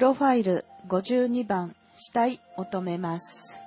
ロファイル52番死体求めます。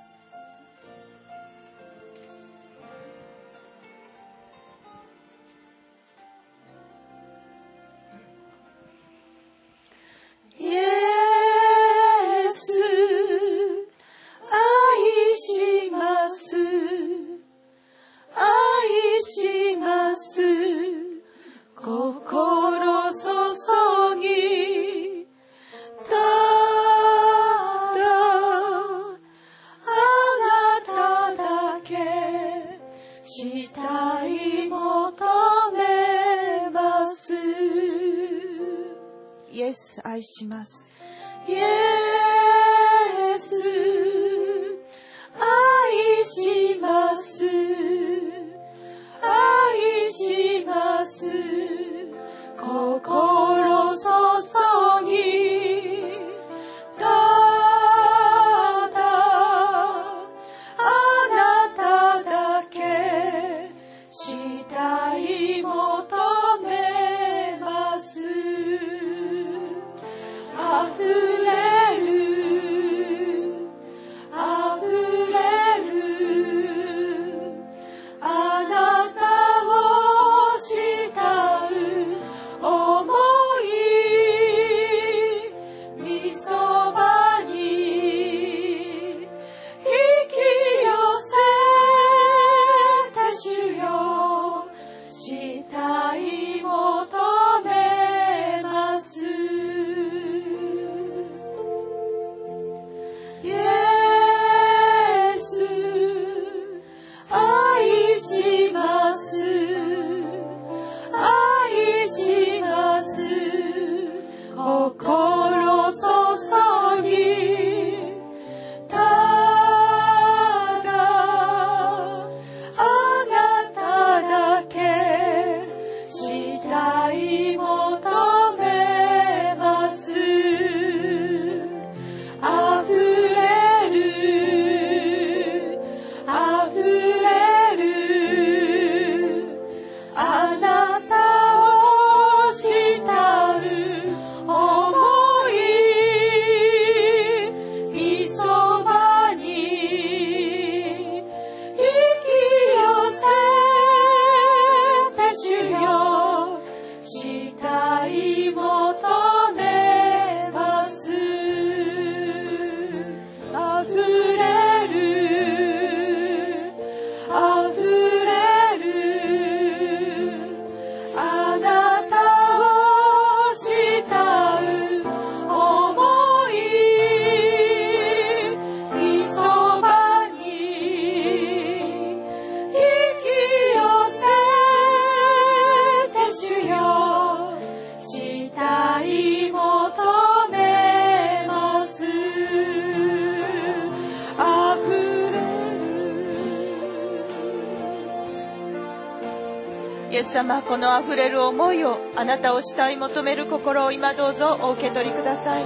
様このあふれる思いをあなたを慕い求める心を今どうぞお受け取りください。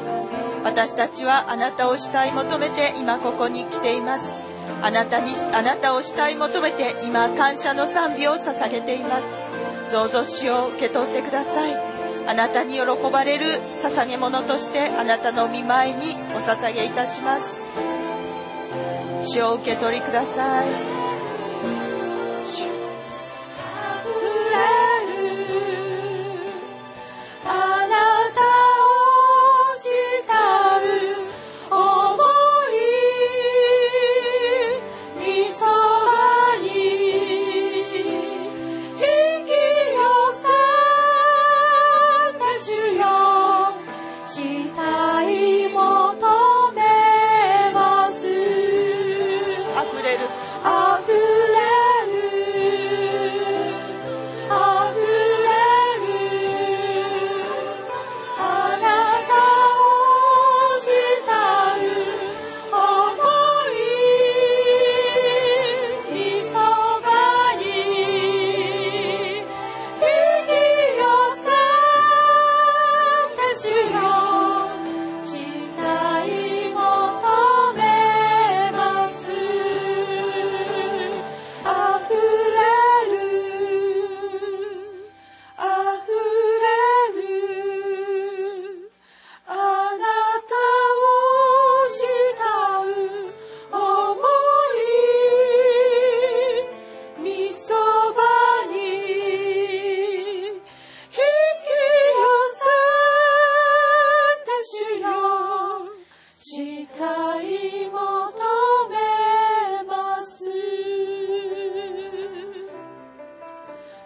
私たちはあなたを慕い求めて今ここに来ています。あなたにあなたを慕い求めて今感謝の賛美を捧げています。どうぞ主を受け取ってください。あなたに喜ばれる捧げ物としてあなたの御前にお捧げいたします。主を受け取りください。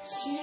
she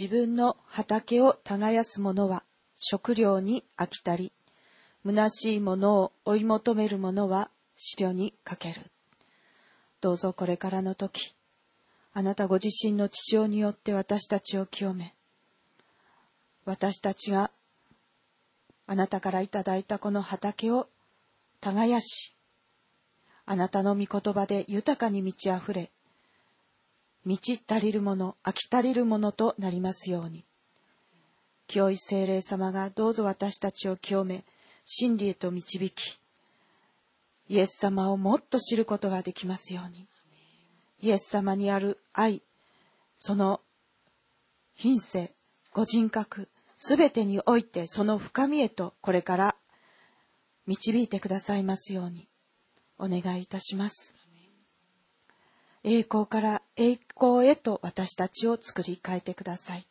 自分の畑を耕す者は食料に飽きたり、虚しいものを追い求める者は資料にかける。どうぞこれからの時、あなたご自身の父親によって私たちを清め、私たちがあなたからいただいたこの畑を耕し、あなたの御言葉で豊かに満ち溢れ、満ち足りるもの、飽き足りるものとなりますように。清い精霊様がどうぞ私たちを清め、真理へと導き、イエス様をもっと知ることができますように。イエス様にある愛、その品性、ご人格、すべてにおいてその深みへとこれから導いてくださいますようにお願いいたします。栄光から栄光へと私たちを作り変えてください。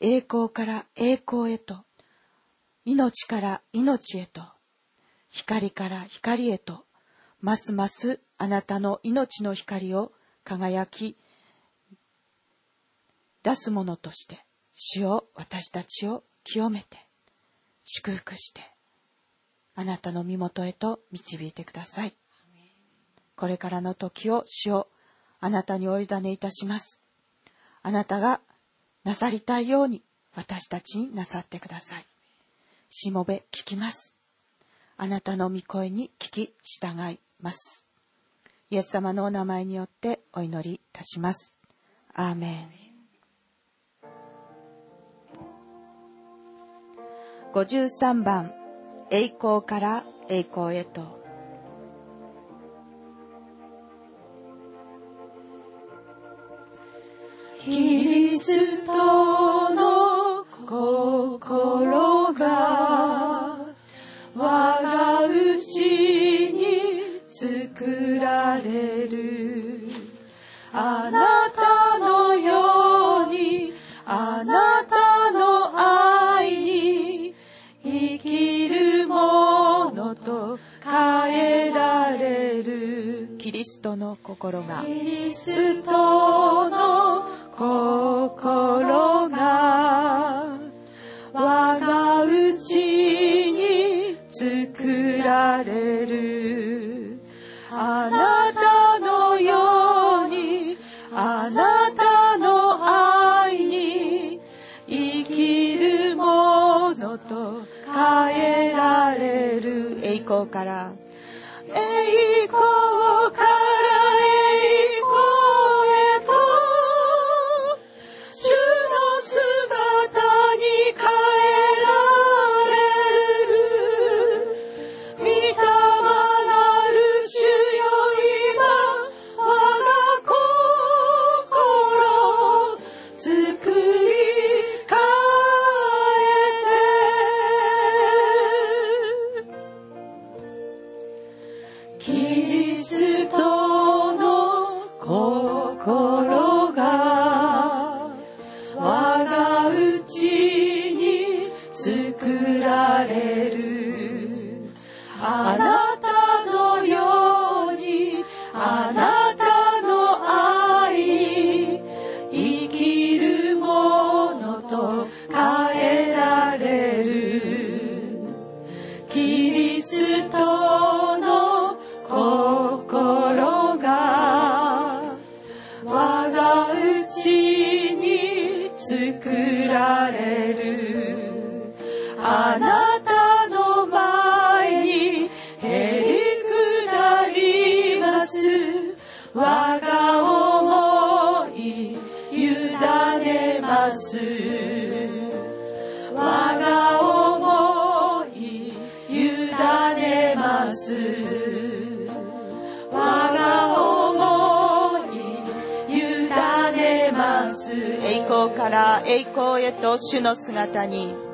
栄光から栄光へと、命から命へと、光から光へと、ますますあなたの命の光を輝き出すものとして、主を私たちを清めて、祝福して、あなたの身元へと導いてください。これからの時を主をあなたにお委ねいたします。あなたがなさりたいように私たちになさってください。しもべ聞きます。あなたの御声に聞き従います。イエス様のお名前によってお祈りいたします。アーメン。53番、栄光から栄光へと。キリストの心が。我が内に作られるあなたのようにあなたの愛に生きるものと変えられるキリストの心が。キリストの心が我が内に作られる。あなたのようにあなたの愛に生きるものと変えられる。栄光から。栄光主の姿に。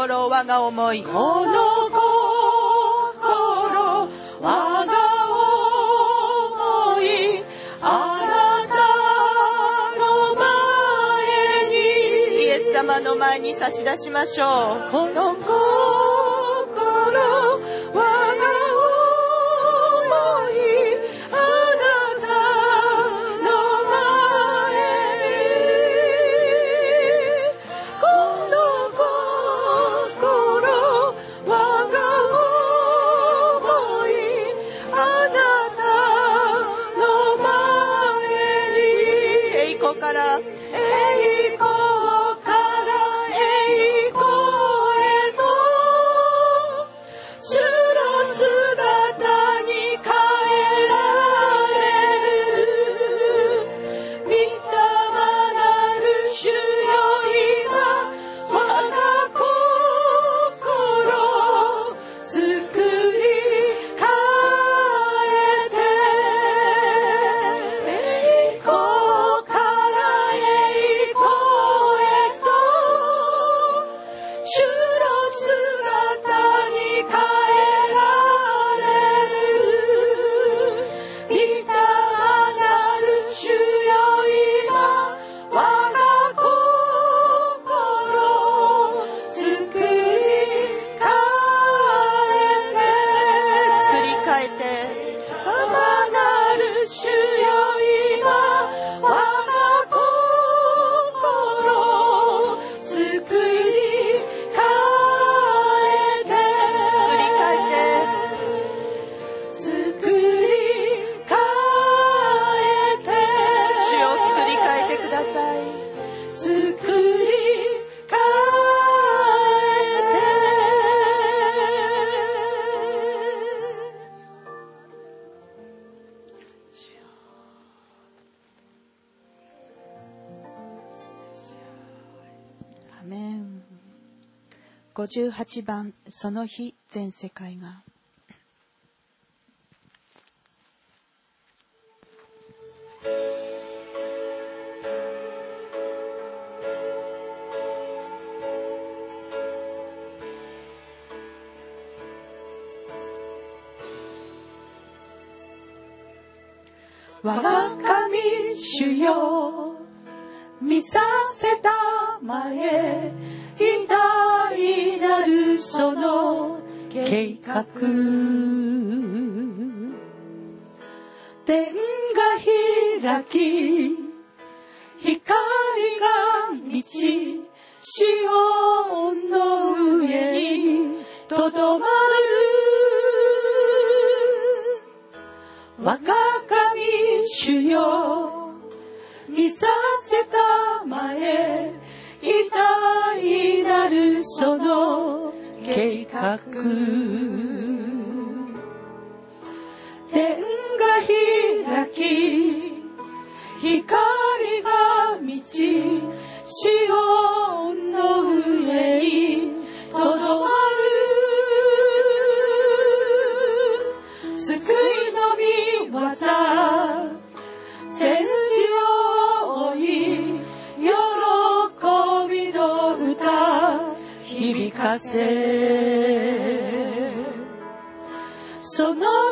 心我が思い。この心我が思いあなたの前に。イエス様の前に差し出しましょう。この心58番その日全世界が。高く天が開き光が満ち潮の上にとどまる救いの御技全地を追い喜びの歌響かせ。no.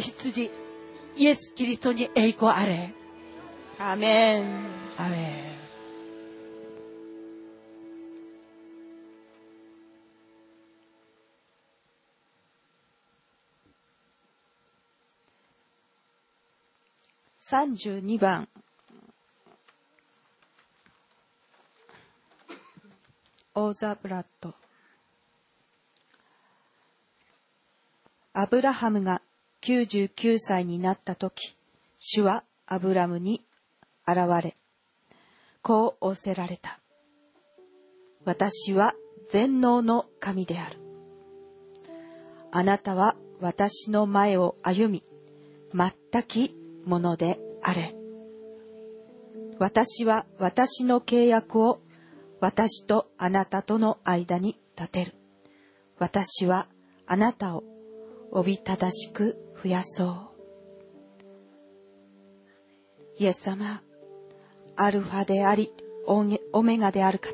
羊、イエス・キリストに栄光あれ。アメン。アメン。32番オーザ・ブラッドアブラハムが99歳になった時、主はアブラムに現れ、こう仰せられた。私は全能の神である。あなたは私の前を歩み、全きものであれ。私は私の契約を私とあなたとの間に立てる。私はあなたをおびただしく増やそう。イエス様、アルファであり、オメガである方、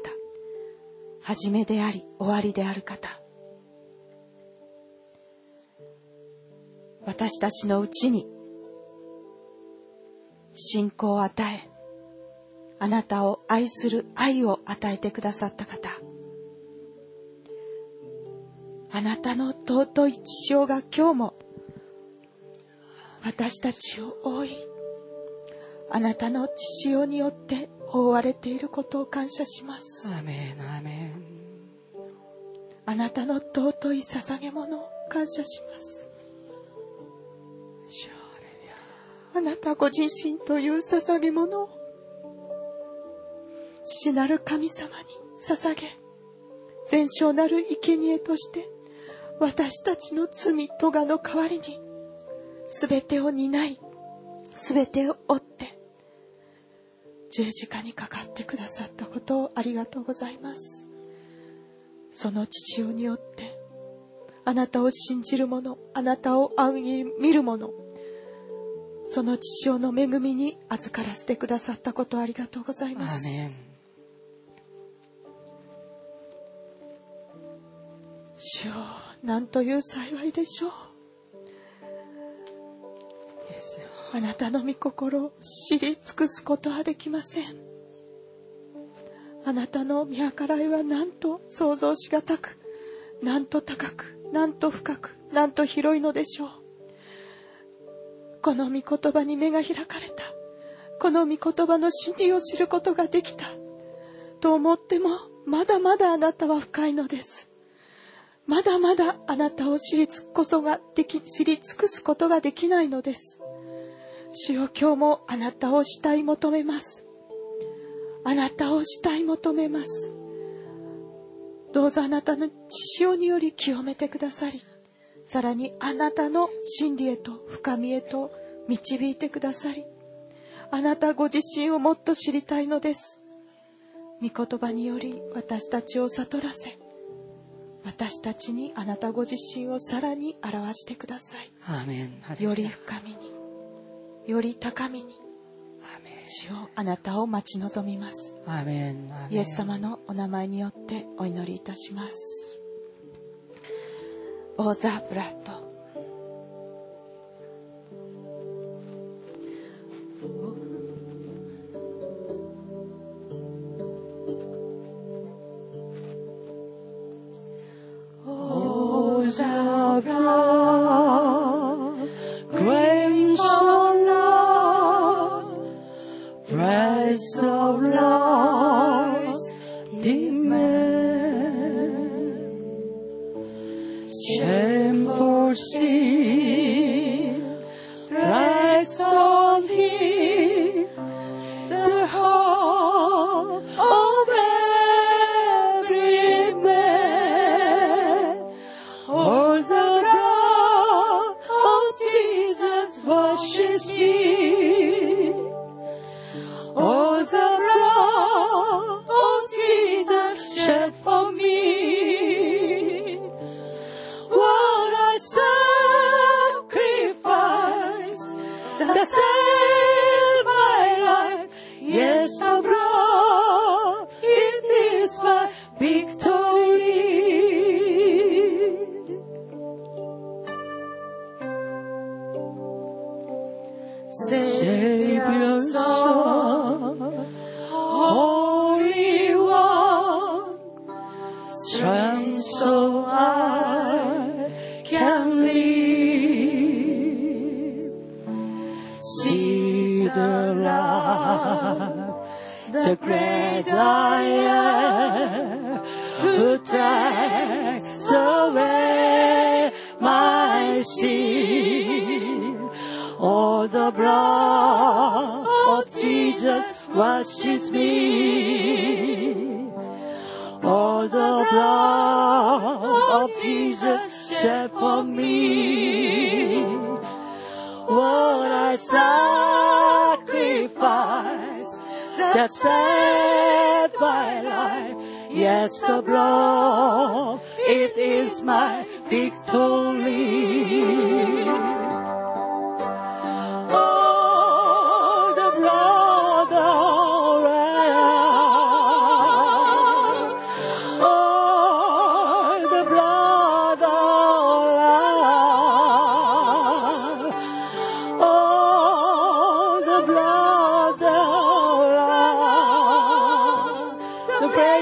はじめであり、終わりである方。私たちのうちに信仰を与え、あなたを愛する愛を与えてくださった方。あなたの尊い血性が今日も私たちを覆い、あなたの血潮によって覆われていることを感謝します。アーメンアーメンあなたの尊い捧げ物を感謝します。あなたご自身という捧げ物を父なる神様に捧げ全焼なる生贄として私たちの罪咎の代わりに全てを担い全てを負って十字架にかかってくださったことをありがとうございますその父親によってあなたを信じる者あなたを仰ぎ見る者その父親の恵みに預からせてくださったことをありがとうございアます。主よなんという幸いでしょう。イエスよあなたの御心を知り尽くすことはできません。あなたの見計らいはなんと想像しがたく、なんと高く、なんと深く、なんと広いのでしょう。この御言葉に目が開かれた。この御言葉の真理を知ることができた。と思っても、まだまだあなたは深いのです。まだまだあなたを知り尽くすことができ、知り尽くすことができないのです。主よ今日もあなたを慕い求めます。あなたを慕い求めます。どうぞあなたの血潮により清めてくださり、さらにあなたの真理へと深みへと導いてくださり、あなたご自身をもっと知りたいのです。御言葉により私たちを悟らせ、私たちにあなたご自身をさらに表してください。より深みに、より高みに、主よあなたを待ち望みます。イエス様のお名前によってお祈りいたします。オーザーブラッド。Oh, price of life's so I can live. See the light, the great I am, who takes away my sin. All the blood of Jesus washes me. All the blood of Jesus shed for me. What I sacrifice that saved my life. Yes, the blood, it is my victory. Oh,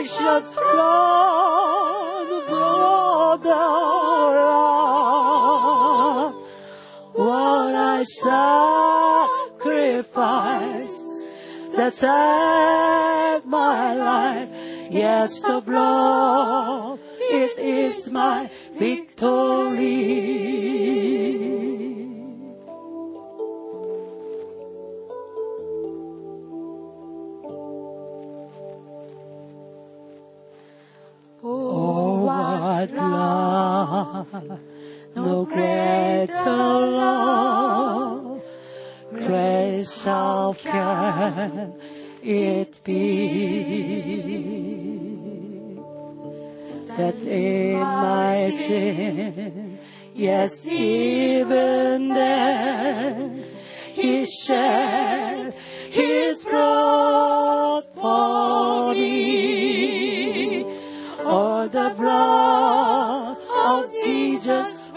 precious blood, love. What I sacrifice that saved my life. Yes, the blood, it is my victory. No greater love, grace how can it be that in my sin, yes, even then, He shed His blood for me. Oh, the blood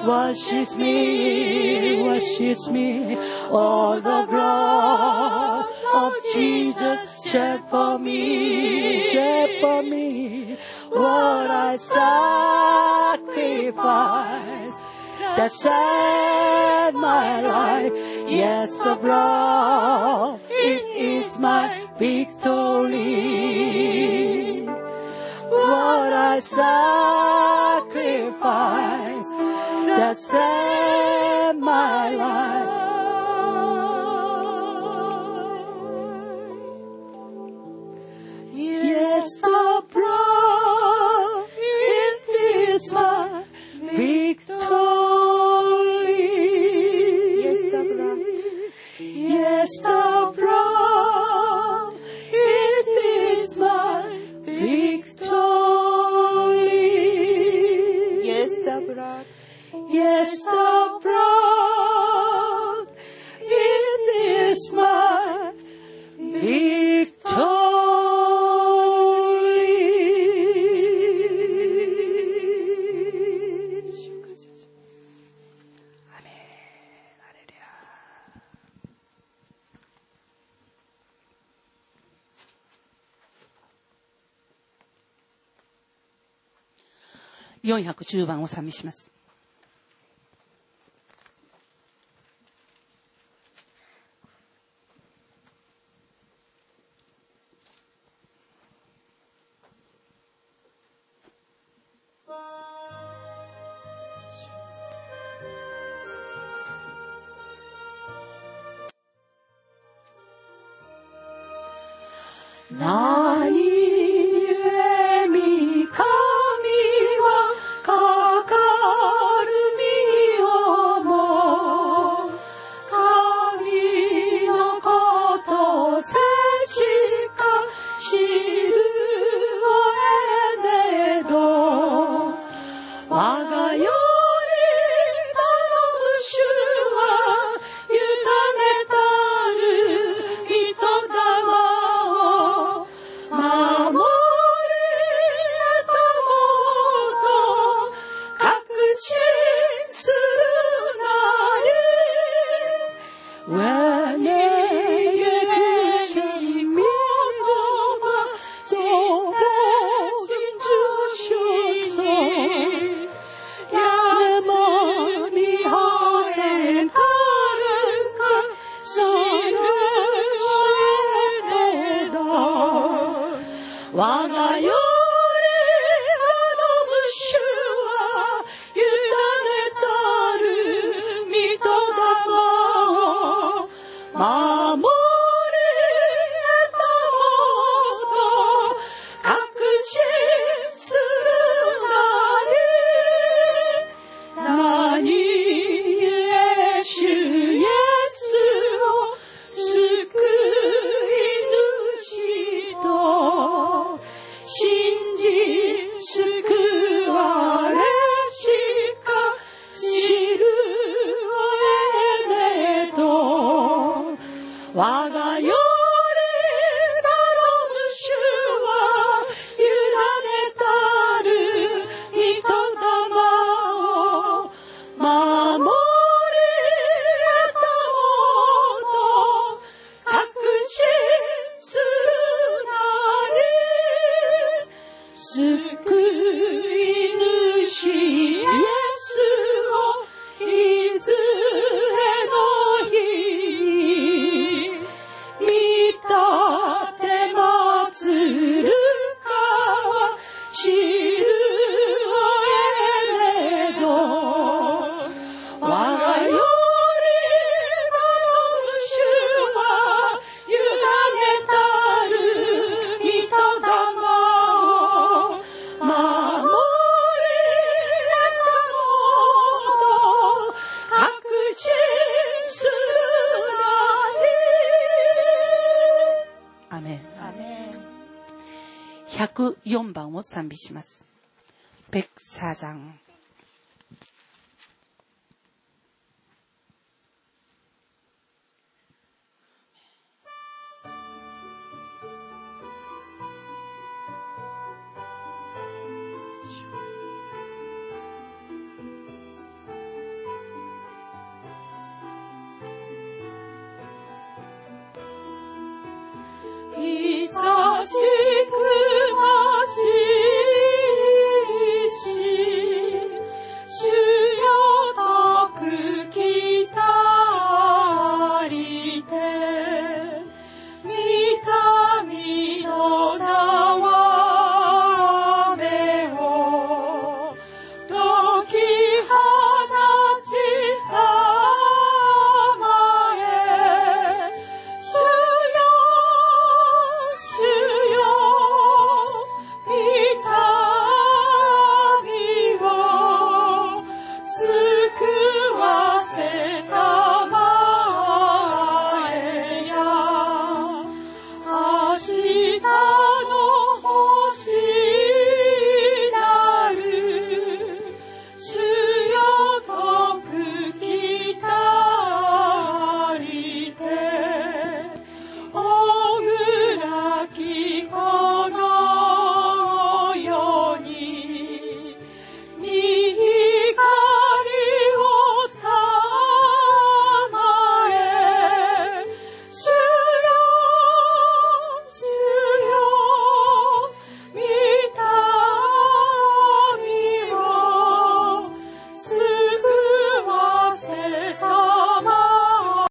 washes me, washes me. All the blood of Jesus shed for me, shed for me. What I sacrifice that saved my life. Yes, the blood, it is my victory what I sacrifice that saved my life. .410 番を賛美します。4番を賛美します。104장